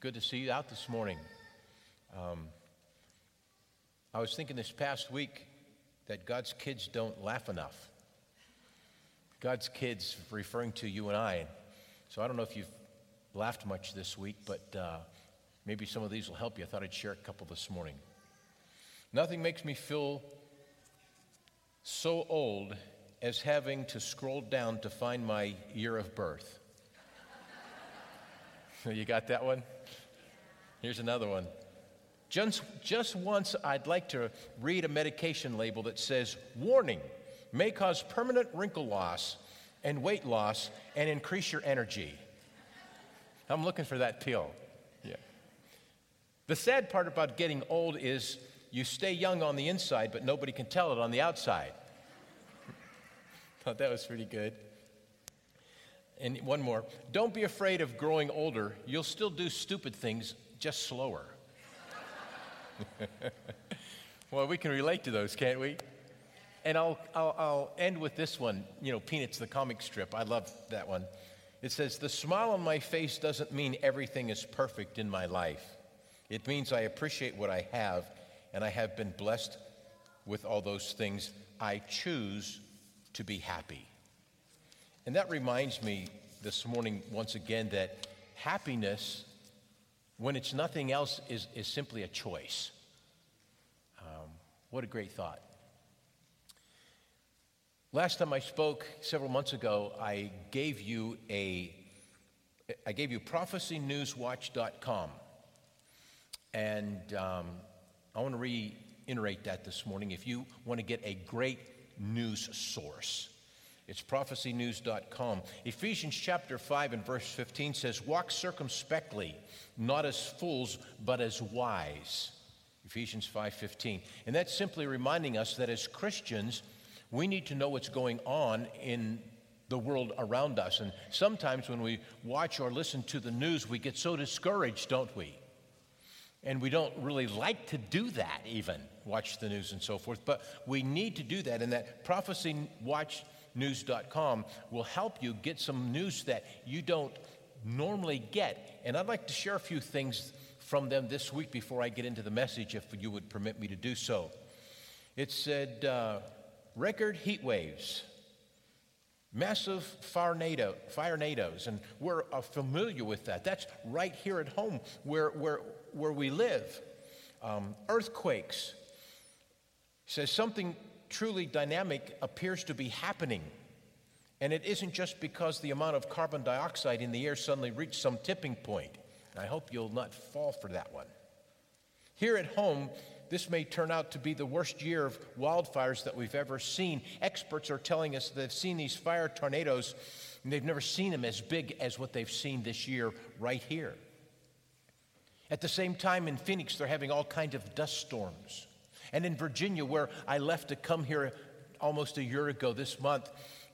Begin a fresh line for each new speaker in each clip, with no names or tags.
good to see you out this morning. Um, I was thinking this past week that God's kids don't laugh enough. God's kids, referring to you and I. So I don't know if you've laughed much this week, but uh, maybe some of these will help you. I thought I'd share a couple this morning. Nothing makes me feel so old as having to scroll down to find my year of birth. you got that one? Here's another one. Just, just once, I'd like to read a medication label that says, Warning, may cause permanent wrinkle loss and weight loss and increase your energy. I'm looking for that pill. Yeah. The sad part about getting old is you stay young on the inside, but nobody can tell it on the outside. Thought that was pretty good. And one more. Don't be afraid of growing older. You'll still do stupid things, just slower. well, we can relate to those, can't we? And I'll, I'll, I'll, end with this one. You know, Peanuts, the comic strip. I love that one. It says, The smile on my face doesn't mean everything is perfect in my life. It means I appreciate what I have, and I have been blessed with all those things. I choose to be happy. And that reminds me this morning, once again, that happiness, when it's nothing else, is, is simply a choice. Um, what a great thought. Last time I spoke several months ago, I gave you a I gave you prophecynewswatch.com. And um, I want to reiterate that this morning. If you want to get a great news source, it's prophecynews.com. Ephesians chapter 5 and verse 15 says, Walk circumspectly, not as fools, but as wise. Ephesians 5:15. And that's simply reminding us that as Christians, we need to know what's going on in the world around us. And sometimes when we watch or listen to the news, we get so discouraged, don't we? And we don't really like to do that, even watch the news and so forth. But we need to do that. And that prophecywatchnews.com will help you get some news that you don't normally get. And I'd like to share a few things from them this week before I get into the message, if you would permit me to do so. It said, uh, record heat waves, massive fire, nados, and we're uh, familiar with that. That's right here at home where, where, where we live. Um, earthquakes says something truly dynamic appears to be happening. And it isn't just because the amount of carbon dioxide in the air suddenly reached some tipping point. I hope you'll not fall for that one. Here at home, this may turn out to be the worst year of wildfires that we've ever seen. Experts are telling us they've seen these fire tornadoes and they've never seen them as big as what they've seen this year right here. At the same time, in Phoenix, they're having all kinds of dust storms. And in Virginia, where I left to come here almost a year ago this month,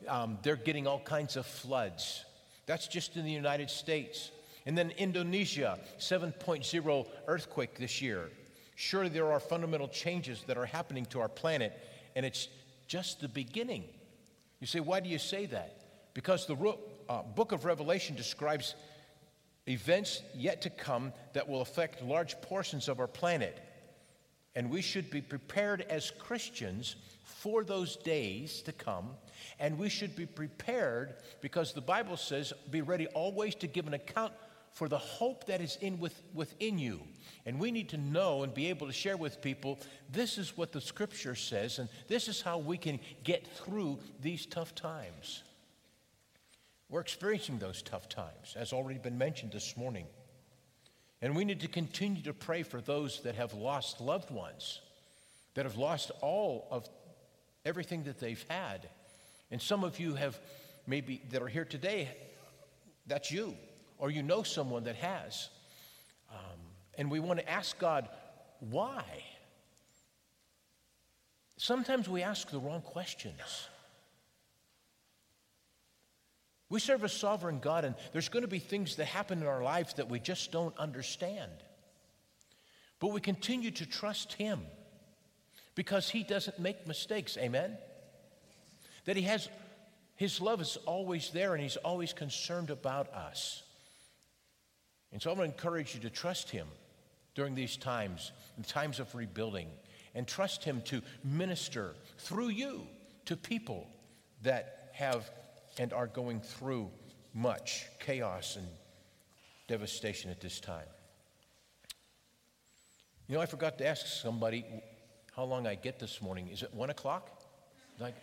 um, they're getting all kinds of floods. That's just in the United States. And then Indonesia, 7.0 earthquake this year. Surely there are fundamental changes that are happening to our planet, and it's just the beginning. You say, why do you say that? Because the uh, book of Revelation describes events yet to come that will affect large portions of our planet. And we should be prepared as Christians for those days to come. And we should be prepared because the Bible says, be ready always to give an account for the hope that is in with, within you. And we need to know and be able to share with people this is what the scripture says, and this is how we can get through these tough times. We're experiencing those tough times, as already been mentioned this morning. And we need to continue to pray for those that have lost loved ones, that have lost all of everything that they've had. And some of you have maybe that are here today, that's you or you know someone that has. Um, and we want to ask God, why? Sometimes we ask the wrong questions. We serve a sovereign God, and there's going to be things that happen in our lives that we just don't understand. But we continue to trust Him because He doesn't make mistakes. Amen? That He has, His love is always there and He's always concerned about us. And so I want to encourage you to trust Him during these times, times of rebuilding, and trust Him to minister through you to people that have and are going through much chaos and devastation at this time. You know, I forgot to ask somebody how long I get this morning. Is it one o'clock? Like,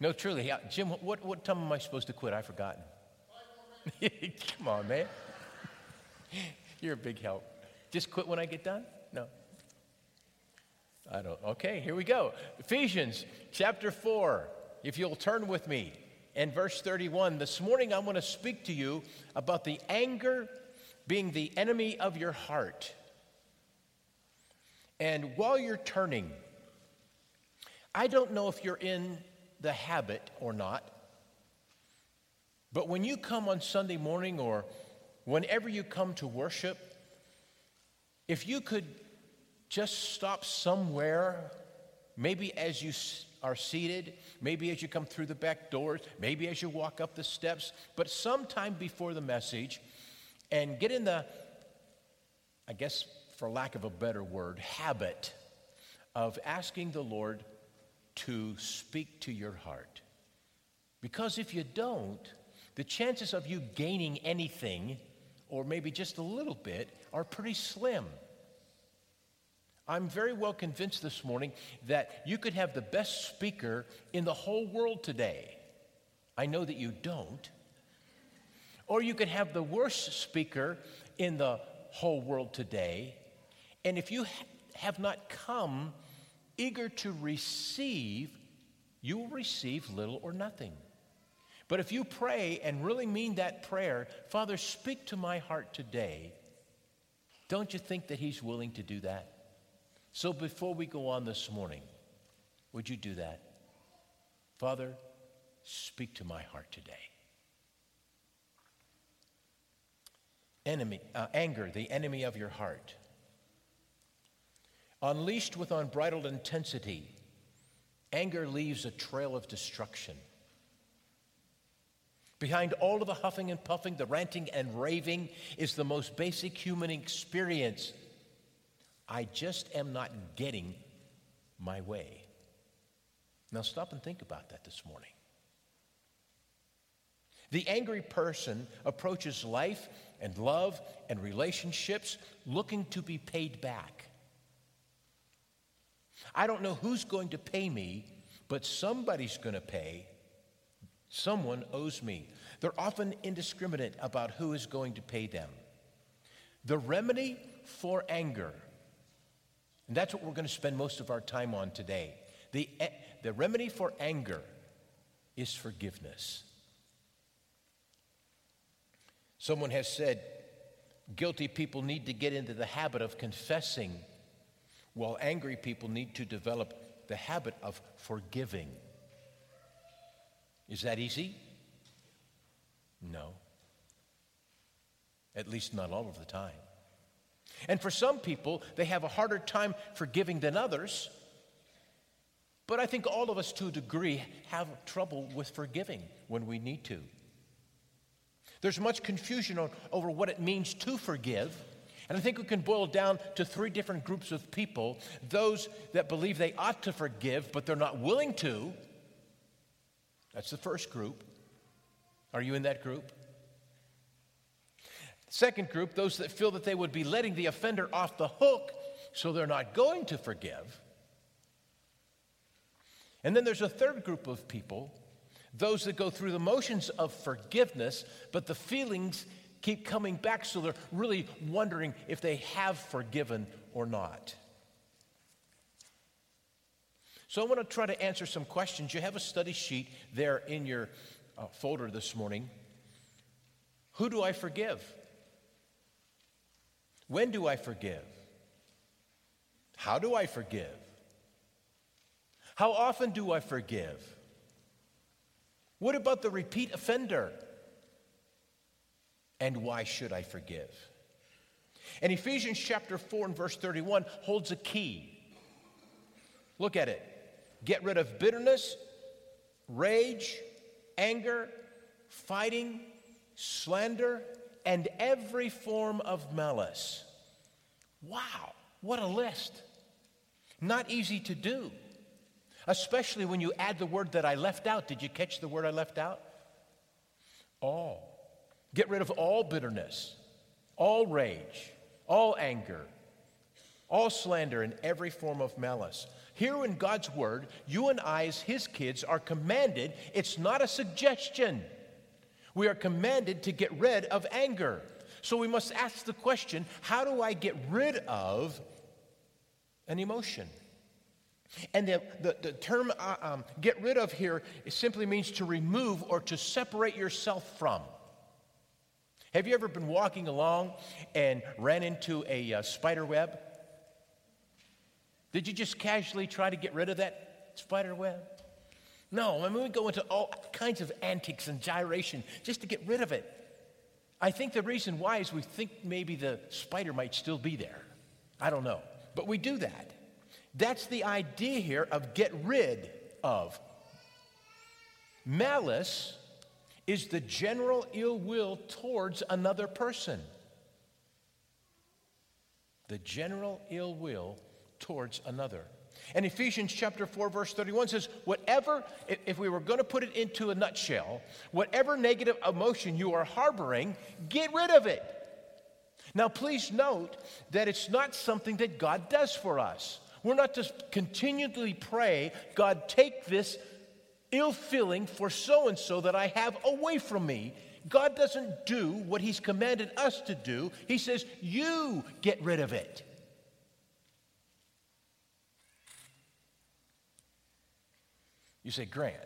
no, truly, Jim. What what time am I supposed to quit? I've forgotten. Come on, man. You're a big help. Just quit when I get done? No. I don't. Okay, here we go. Ephesians chapter 4. If you'll turn with me in verse 31. This morning I want to speak to you about the anger being the enemy of your heart. And while you're turning, I don't know if you're in the habit or not, but when you come on Sunday morning or whenever you come to worship, if you could just stop somewhere, maybe as you are seated, maybe as you come through the back doors, maybe as you walk up the steps, but sometime before the message, and get in the, I guess, for lack of a better word, habit of asking the Lord to speak to your heart. Because if you don't, the chances of you gaining anything, or maybe just a little bit, are pretty slim. I'm very well convinced this morning that you could have the best speaker in the whole world today. I know that you don't. Or you could have the worst speaker in the whole world today, and if you have not come eager to receive, you will receive little or nothing. But if you pray and really mean that prayer, Father, speak to my heart today, don't you think that He's willing to do that? So before we go on this morning, would you do that? Father, speak to my heart today. Enemy, uh, anger, the enemy of your heart. Unleashed with unbridled intensity, anger leaves a trail of destruction. Behind all of the huffing and puffing, the ranting and raving is the most basic human experience. I just am not getting my way. Now stop and think about that this morning. The angry person approaches life and love and relationships looking to be paid back. I don't know who's going to pay me, but somebody's going to pay. Someone owes me. They're often indiscriminate about who is going to pay them. The remedy for anger, and that's what we're going to spend most of our time on today. The, eh, the remedy for anger is forgiveness. Someone has said guilty people need to get into the habit of confessing while angry people need to develop the habit of forgiving. Is that easy? No. At least not all of the time. And for some people, they have a harder time forgiving than others. But I think all of us, to a degree, have trouble with forgiving when we need to. There's much confusion over what it means to forgive and I think we can boil down to three different groups of people those that believe they ought to forgive, but they're not willing to. That's the first group. Are you in that group? Second group, those that feel that they would be letting the offender off the hook, so they're not going to forgive. And then there's a third group of people, those that go through the motions of forgiveness, but the feelings keep coming back, so they're really wondering if they have forgiven or not. So I want to try to answer some questions. You have a study sheet there in your uh, folder this morning. Who do I forgive? When do I forgive? How do I forgive? How often do I forgive? What about the repeat offender? and why should I forgive? And Ephesians chapter 4 and verse 31 holds a key. Look at it. Get rid of bitterness, rage, anger, fighting, slander, and every form of malice. Wow, what a list. Not easy to do, especially when you add the word that I left out. Did you catch the word I left out? All. Get rid of all bitterness, all rage, all anger, all slander, and every form of malice. Here in God's Word, you and I, as His kids, are commanded, it's not a suggestion. We are commanded to get rid of anger. So we must ask the question how do I get rid of an emotion? And the, the, the term uh, um, get rid of here simply means to remove or to separate yourself from. Have you ever been walking along and ran into a uh, spider web? Did you just casually try to get rid of that spider web? No, I mean, we go into all kinds of antics and gyration just to get rid of it. I think the reason why is we think maybe the spider might still be there. I don't know. But we do that. That's the idea here of get rid of. Malice is the general ill will towards another person. The general ill will towards another. And Ephesians chapter 4, verse 31 says, whatever, if we were going to put it into a nutshell, whatever negative emotion you are harboring, get rid of it. Now, please note that it's not something that God does for us. We're not to continually pray, God, take this ill feeling for so and so that I have away from me. God doesn't do what He's commanded us to do. He says, You get rid of it. You say, Grant,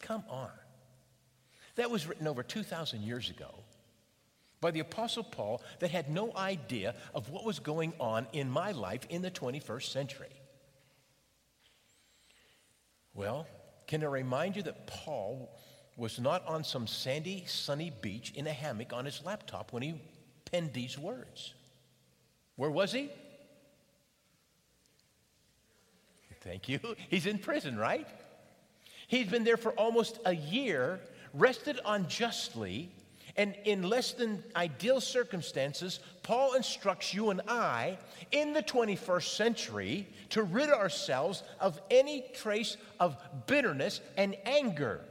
come on. That was written over 2,000 years ago by the Apostle Paul that had no idea of what was going on in my life in the 21st century. Well, can I remind you that Paul was not on some sandy, sunny beach in a hammock on his laptop when he penned these words? Where was he? Thank you. He's in prison, right? He's been there for almost a year, rested unjustly, and in less than ideal circumstances, Paul instructs you and I in the 21st century to rid ourselves of any trace of bitterness and anger.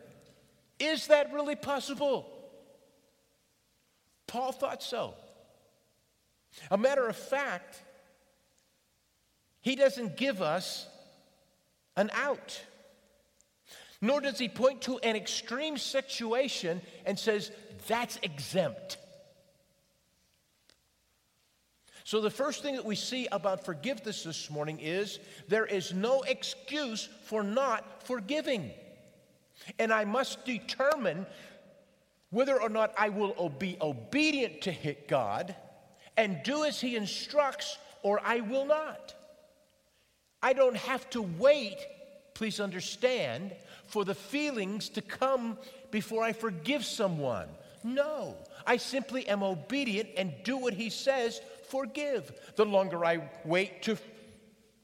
Is that really possible? Paul thought so. A matter of fact, he doesn't give us an out. Nor does he point to an extreme situation and says, that's exempt. So, the first thing that we see about forgiveness this morning is there is no excuse for not forgiving. And I must determine whether or not I will be obedient to God and do as He instructs, or I will not. I don't have to wait, please understand, for the feelings to come before I forgive someone. No, I simply am obedient and do what he says, forgive. The longer I wait to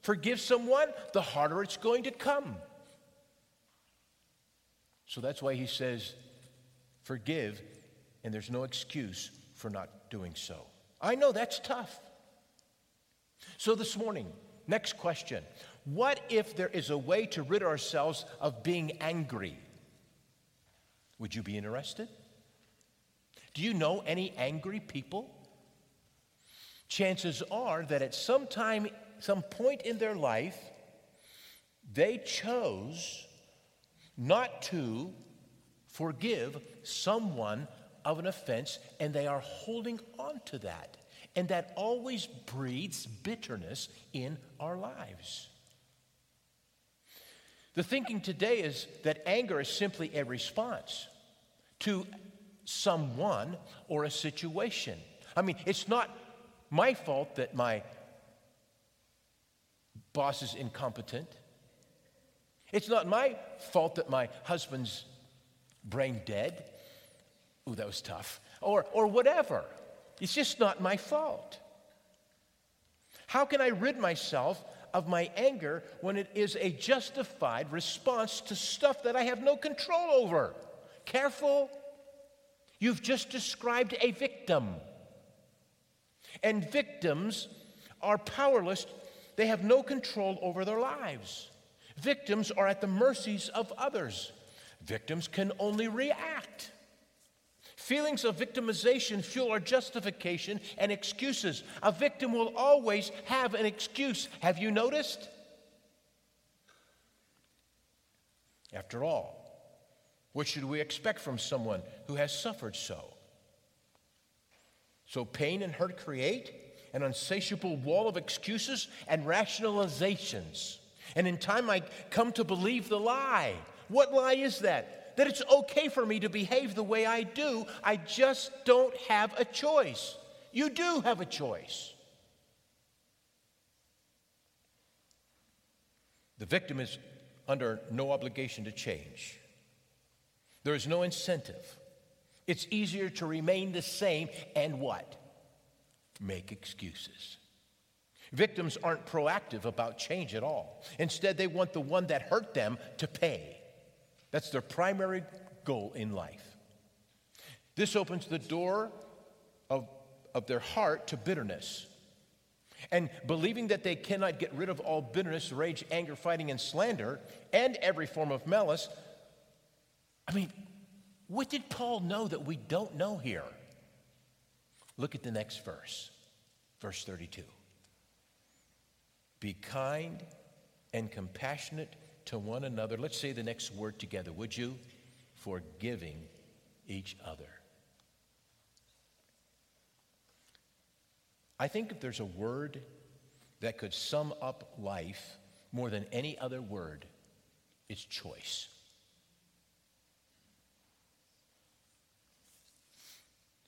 forgive someone, the harder it's going to come. So that's why he says, forgive, and there's no excuse for not doing so. I know that's tough. So this morning, next question What if there is a way to rid ourselves of being angry? Would you be interested? Do you know any angry people? Chances are that at some time, some point in their life, they chose not to forgive someone of an offense and they are holding on to that. And that always breeds bitterness in our lives. The thinking today is that anger is simply a response to someone or a situation. I mean, it's not my fault that my boss is incompetent. It's not my fault that my husband's brain dead. Ooh, that was tough. Or, or whatever. It's just not my fault. How can I rid myself of my anger when it is a justified response to stuff that I have no control over? Careful You've just described a victim. And victims are powerless, they have no control over their lives. Victims are at the mercies of others. Victims can only react. Feelings of victimization fuel our justification and excuses. A victim will always have an excuse. Have you noticed? After all, what should we expect from someone who has suffered so? So, pain and hurt create an insatiable wall of excuses and rationalizations. And in time, I come to believe the lie. What lie is that? That it's okay for me to behave the way I do. I just don't have a choice. You do have a choice. The victim is under no obligation to change. There is no incentive. It's easier to remain the same and what? Make excuses. Victims aren't proactive about change at all. Instead, they want the one that hurt them to pay. That's their primary goal in life. This opens the door of, of their heart to bitterness. And believing that they cannot get rid of all bitterness, rage, anger, fighting, and slander, and every form of malice, I mean, what did Paul know that we don't know here? Look at the next verse, verse 32. Be kind and compassionate to one another. Let's say the next word together, would you? Forgiving each other. I think if there's a word that could sum up life more than any other word, it's choice.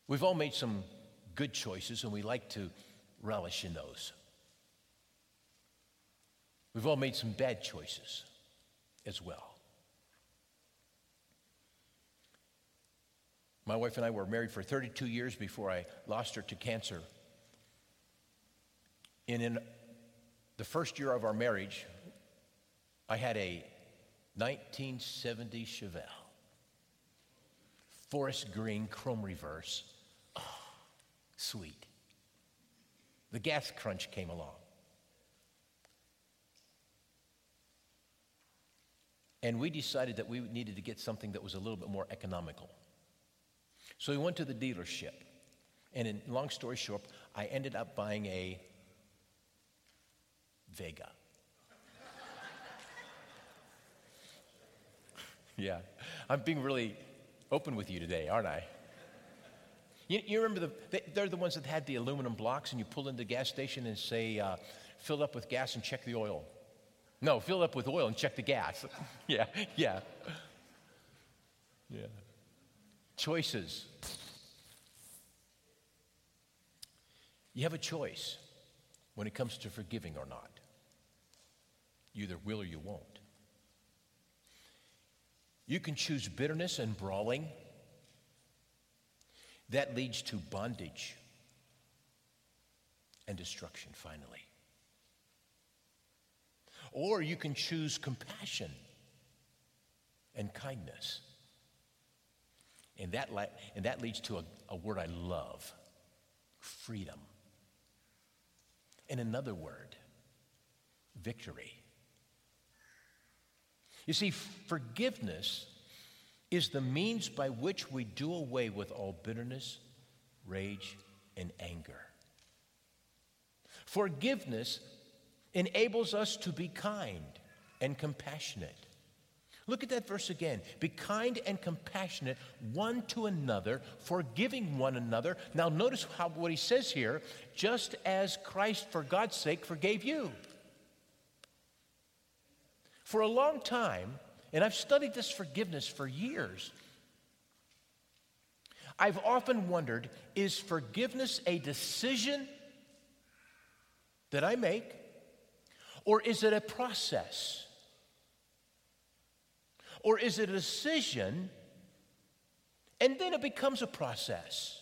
We've all made some good choices and we like to relish in those. We've all made some bad choices as well. My wife and I were married for 32 years before I lost her to cancer. And in the first year of our marriage, I had a 1970 Chevelle, forest green chrome reverse. Oh, sweet. The gas crunch came along. And we decided that we needed to get something that was a little bit more economical. So we went to the dealership. And in long story short, I ended up buying a Vega. yeah, I'm being really open with you today, aren't I? You, you remember the, they're the ones that had the aluminum blocks, and you pull into the gas station and say, uh, fill up with gas and check the oil. No, fill up with oil and check the gas. yeah, yeah. Yeah. Choices. You have a choice when it comes to forgiving or not. You either will or you won't. You can choose bitterness and brawling. That leads to bondage and destruction, finally. Or you can choose compassion and kindness. And that, and that leads to a, a word I love freedom. In another word, victory. You see, forgiveness is the means by which we do away with all bitterness, rage, and anger. Forgiveness enables us to be kind and compassionate. Look at that verse again. Be kind and compassionate one to another, forgiving one another. Now, notice how, what he says here just as Christ, for God's sake, forgave you. For a long time, and I've studied this forgiveness for years, I've often wondered is forgiveness a decision that I make? Or is it a process? Or is it a decision and then it becomes a process?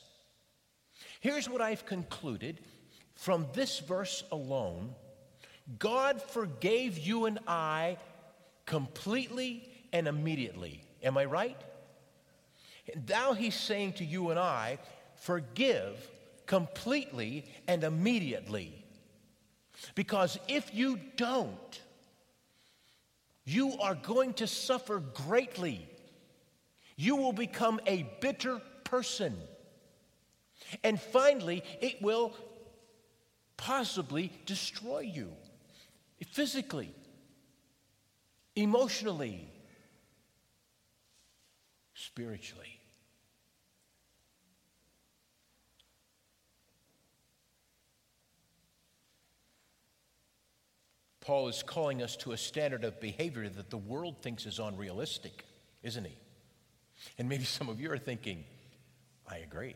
Here's what I've concluded from this verse alone God forgave you and I completely and immediately. Am I right? And now he's saying to you and I, forgive completely and immediately. Because if you don't, you are going to suffer greatly. You will become a bitter person. And finally, it will possibly destroy you physically, emotionally, spiritually. Paul is calling us to a standard of behavior that the world thinks is unrealistic, isn't he? And maybe some of you are thinking, I agree.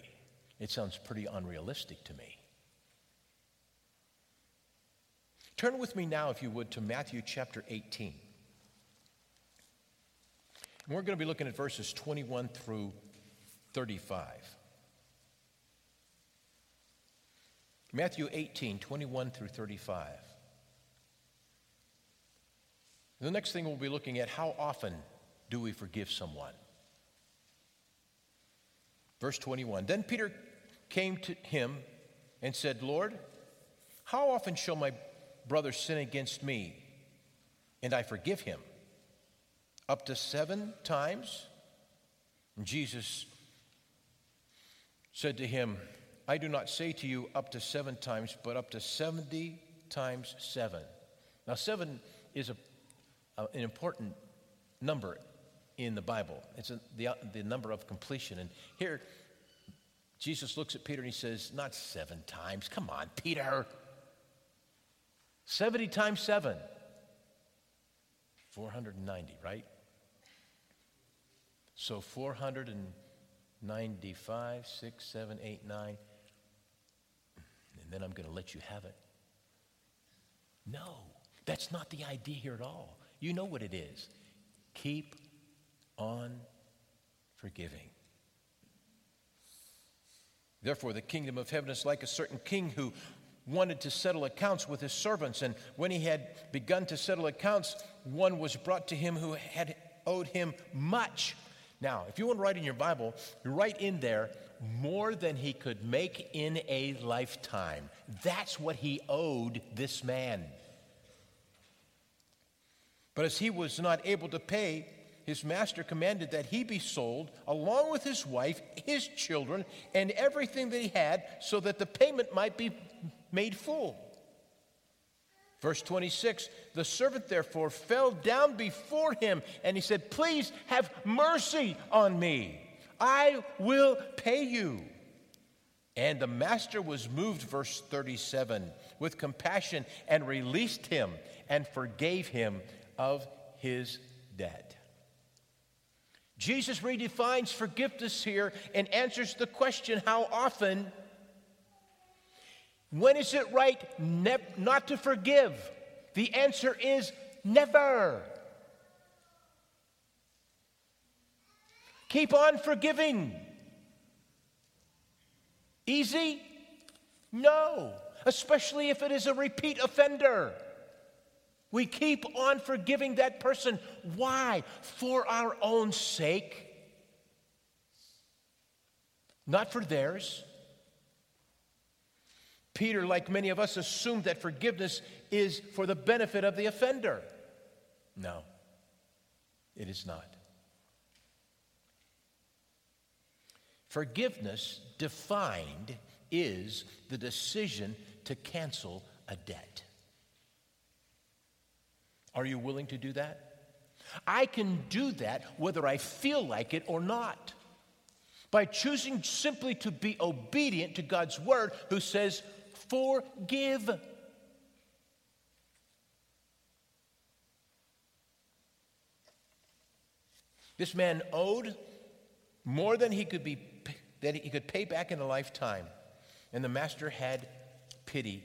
It sounds pretty unrealistic to me. Turn with me now, if you would, to Matthew chapter 18. And we're going to be looking at verses 21 through 35. Matthew 18, 21 through 35. The next thing we'll be looking at how often do we forgive someone? Verse 21 Then Peter came to him and said, Lord, how often shall my brother sin against me and I forgive him? Up to seven times? And Jesus said to him, I do not say to you up to seven times, but up to 70 times seven. Now, seven is a uh, an important number in the Bible. It's a, the, uh, the number of completion. And here, Jesus looks at Peter and he says, Not seven times. Come on, Peter. 70 times seven. 490, right? So 495, 6, 7, 8, 9. And then I'm going to let you have it. No, that's not the idea here at all. You know what it is. Keep on forgiving. Therefore, the kingdom of heaven is like a certain king who wanted to settle accounts with his servants. And when he had begun to settle accounts, one was brought to him who had owed him much. Now, if you want to write in your Bible, write in there more than he could make in a lifetime. That's what he owed this man. But as he was not able to pay, his master commanded that he be sold along with his wife, his children, and everything that he had, so that the payment might be made full. Verse 26 The servant therefore fell down before him, and he said, Please have mercy on me. I will pay you. And the master was moved, verse 37, with compassion and released him and forgave him of his debt. Jesus redefines forgiveness here and answers the question how often? When is it right ne- not to forgive? The answer is never. Keep on forgiving. Easy? No, especially if it is a repeat offender. We keep on forgiving that person. Why? For our own sake, not for theirs. Peter, like many of us, assumed that forgiveness is for the benefit of the offender. No, it is not. Forgiveness, defined, is the decision to cancel a debt. Are you willing to do that? I can do that whether I feel like it or not. By choosing simply to be obedient to God's word, who says, forgive. This man owed more than he could be that he could pay back in a lifetime, and the master had pity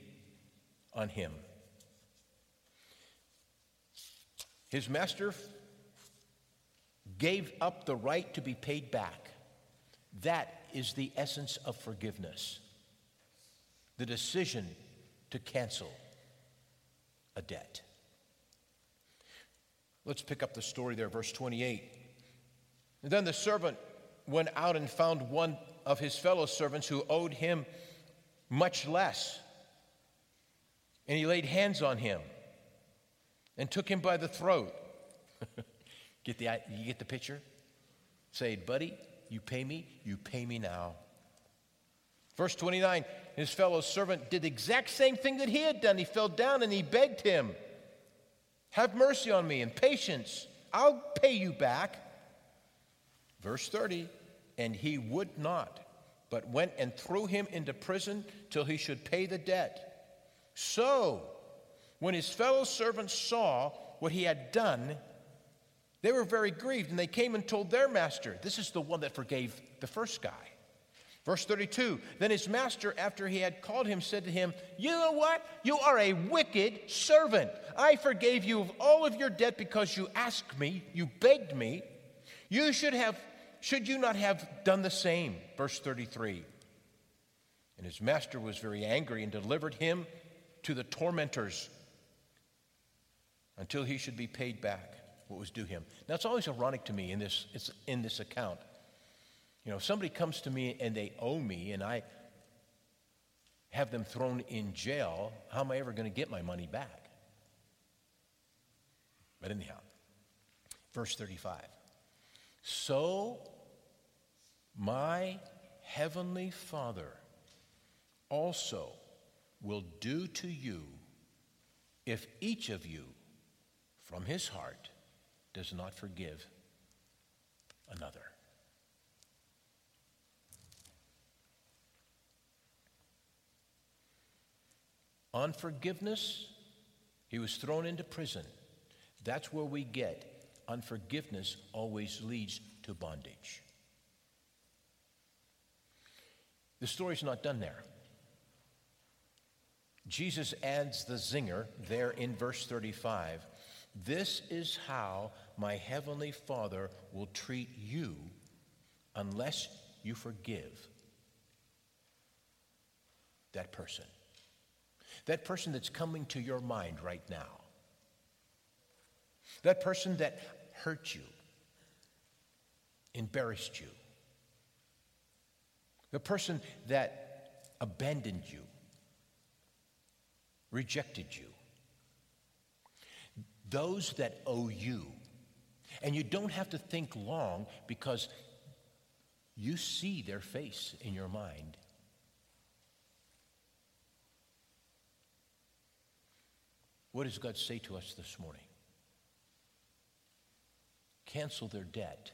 on him. His master gave up the right to be paid back. That is the essence of forgiveness the decision to cancel a debt. Let's pick up the story there, verse 28. And then the servant went out and found one of his fellow servants who owed him much less. And he laid hands on him and took him by the throat. get the, you get the picture? Say, buddy, you pay me, you pay me now. Verse 29 his fellow servant did the exact same thing that he had done. He fell down and he begged him, Have mercy on me and patience. I'll pay you back. Verse 30 And he would not, but went and threw him into prison till he should pay the debt. So, when his fellow servants saw what he had done, they were very grieved and they came and told their master. This is the one that forgave the first guy. Verse 32 Then his master, after he had called him, said to him, You know what? You are a wicked servant. I forgave you of all of your debt because you asked me, you begged me. You should have, should you not have done the same? Verse 33. And his master was very angry and delivered him to the tormentors until he should be paid back what was due him. Now, it's always ironic to me in this, in this account you know, if somebody comes to me and they owe me and I have them thrown in jail, how am I ever going to get my money back? But anyhow, verse 35. So my heavenly Father also will do to you if each of you from his heart does not forgive another. On forgiveness, he was thrown into prison. That's where we get unforgiveness always leads to bondage. The story's not done there. Jesus adds the zinger there in verse 35. This is how my heavenly Father will treat you unless you forgive that person. That person that's coming to your mind right now. That person that hurt you, embarrassed you. The person that abandoned you, rejected you. Those that owe you. And you don't have to think long because you see their face in your mind. What does God say to us this morning? Cancel their debt,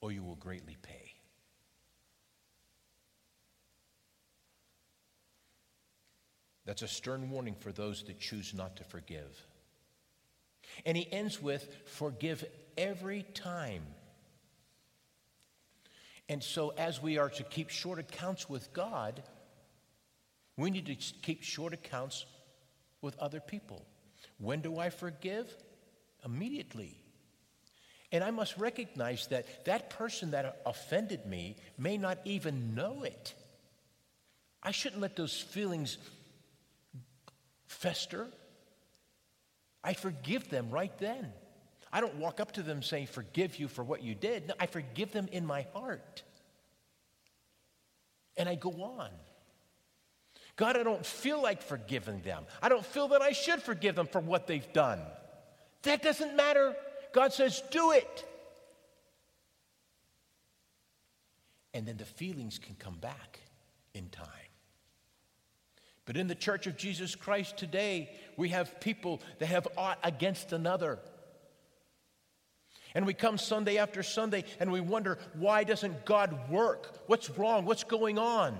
or you will greatly pay. That's a stern warning for those that choose not to forgive. And he ends with forgive every time. And so, as we are to keep short accounts with God, we need to keep short accounts with other people. When do I forgive? Immediately. And I must recognize that that person that offended me may not even know it. I shouldn't let those feelings fester. I forgive them right then. I don't walk up to them saying, Forgive you for what you did. No, I forgive them in my heart. And I go on. God, I don't feel like forgiving them. I don't feel that I should forgive them for what they've done. That doesn't matter. God says, do it. And then the feelings can come back in time. But in the church of Jesus Christ today, we have people that have aught against another. And we come Sunday after Sunday and we wonder, why doesn't God work? What's wrong? What's going on?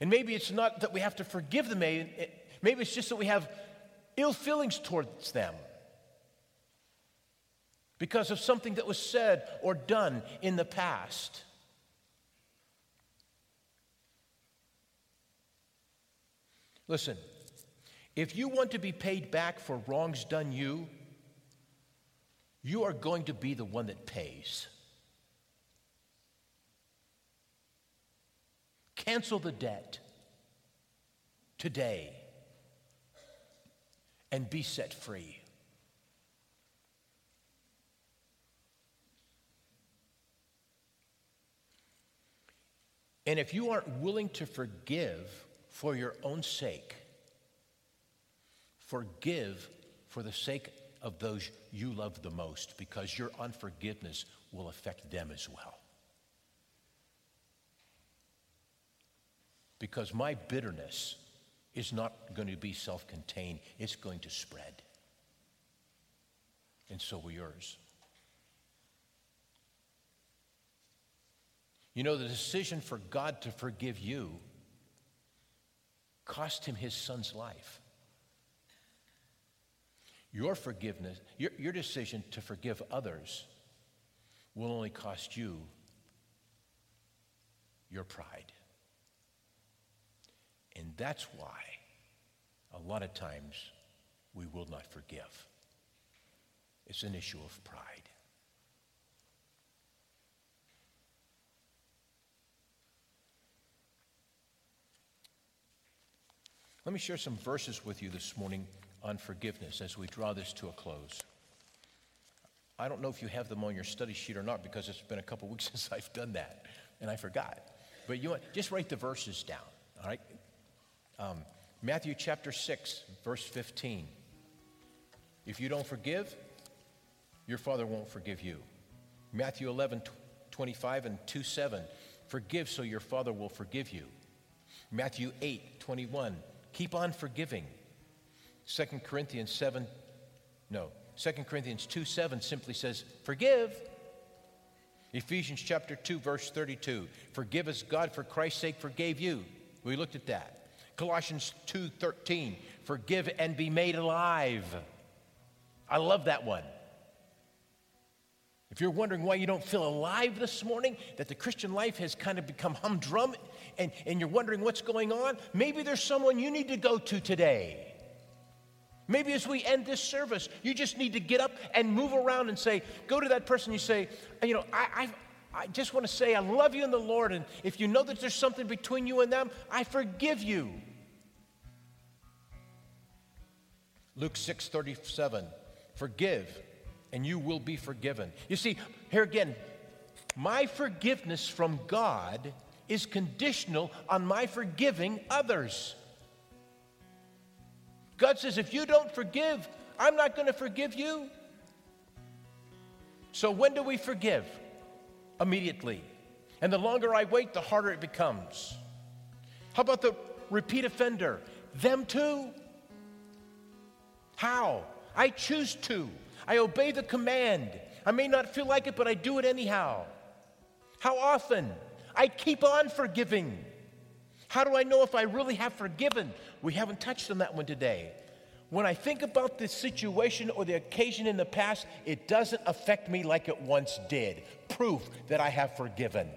And maybe it's not that we have to forgive them, maybe it's just that we have ill feelings towards them because of something that was said or done in the past. Listen, if you want to be paid back for wrongs done you, you are going to be the one that pays. Cancel the debt today and be set free. And if you aren't willing to forgive, for your own sake, forgive for the sake of those you love the most because your unforgiveness will affect them as well. Because my bitterness is not going to be self contained, it's going to spread. And so will yours. You know, the decision for God to forgive you cost him his son's life. Your forgiveness, your, your decision to forgive others will only cost you your pride. And that's why a lot of times we will not forgive. It's an issue of pride. Let me share some verses with you this morning on forgiveness as we draw this to a close. I don't know if you have them on your study sheet or not because it's been a couple weeks since I've done that and I forgot. But you want, just write the verses down, all right? Um, Matthew chapter 6, verse 15. If you don't forgive, your Father won't forgive you. Matthew 11, 25 and 2 7. Forgive so your Father will forgive you. Matthew 8, 21. Keep on forgiving. 2 Corinthians 7, no, 2 Corinthians 2 7 simply says, Forgive. Ephesians chapter 2, verse 32. Forgive as God for Christ's sake forgave you. We looked at that. Colossians 2 13. Forgive and be made alive. I love that one. If you're wondering why you don't feel alive this morning, that the Christian life has kind of become humdrum, and, and you're wondering what's going on, maybe there's someone you need to go to today. Maybe as we end this service, you just need to get up and move around and say, go to that person, you say, you know, I, I, I just want to say I love you in the Lord, and if you know that there's something between you and them, I forgive you. Luke 6 37, forgive and you will be forgiven. You see, here again, my forgiveness from God is conditional on my forgiving others. God says, if you don't forgive, I'm not going to forgive you. So when do we forgive? Immediately. And the longer I wait, the harder it becomes. How about the repeat offender? Them too. How? I choose to. I obey the command. I may not feel like it, but I do it anyhow. How often? I keep on forgiving. How do I know if I really have forgiven? We haven't touched on that one today. When I think about the situation or the occasion in the past, it doesn't affect me like it once did. Proof that I have forgiven.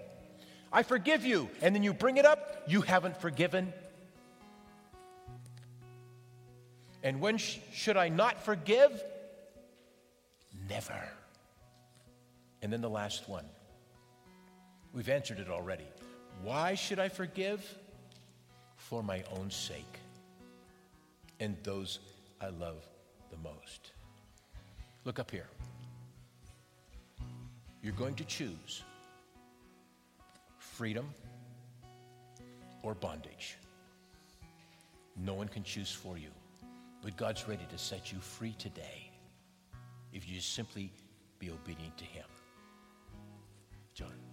I forgive you, and then you bring it up, you haven't forgiven. And when sh- should I not forgive? Never. And then the last one. We've answered it already. Why should I forgive? For my own sake and those I love the most. Look up here. You're going to choose freedom or bondage. No one can choose for you, but God's ready to set you free today if you just simply be obedient to Him. John.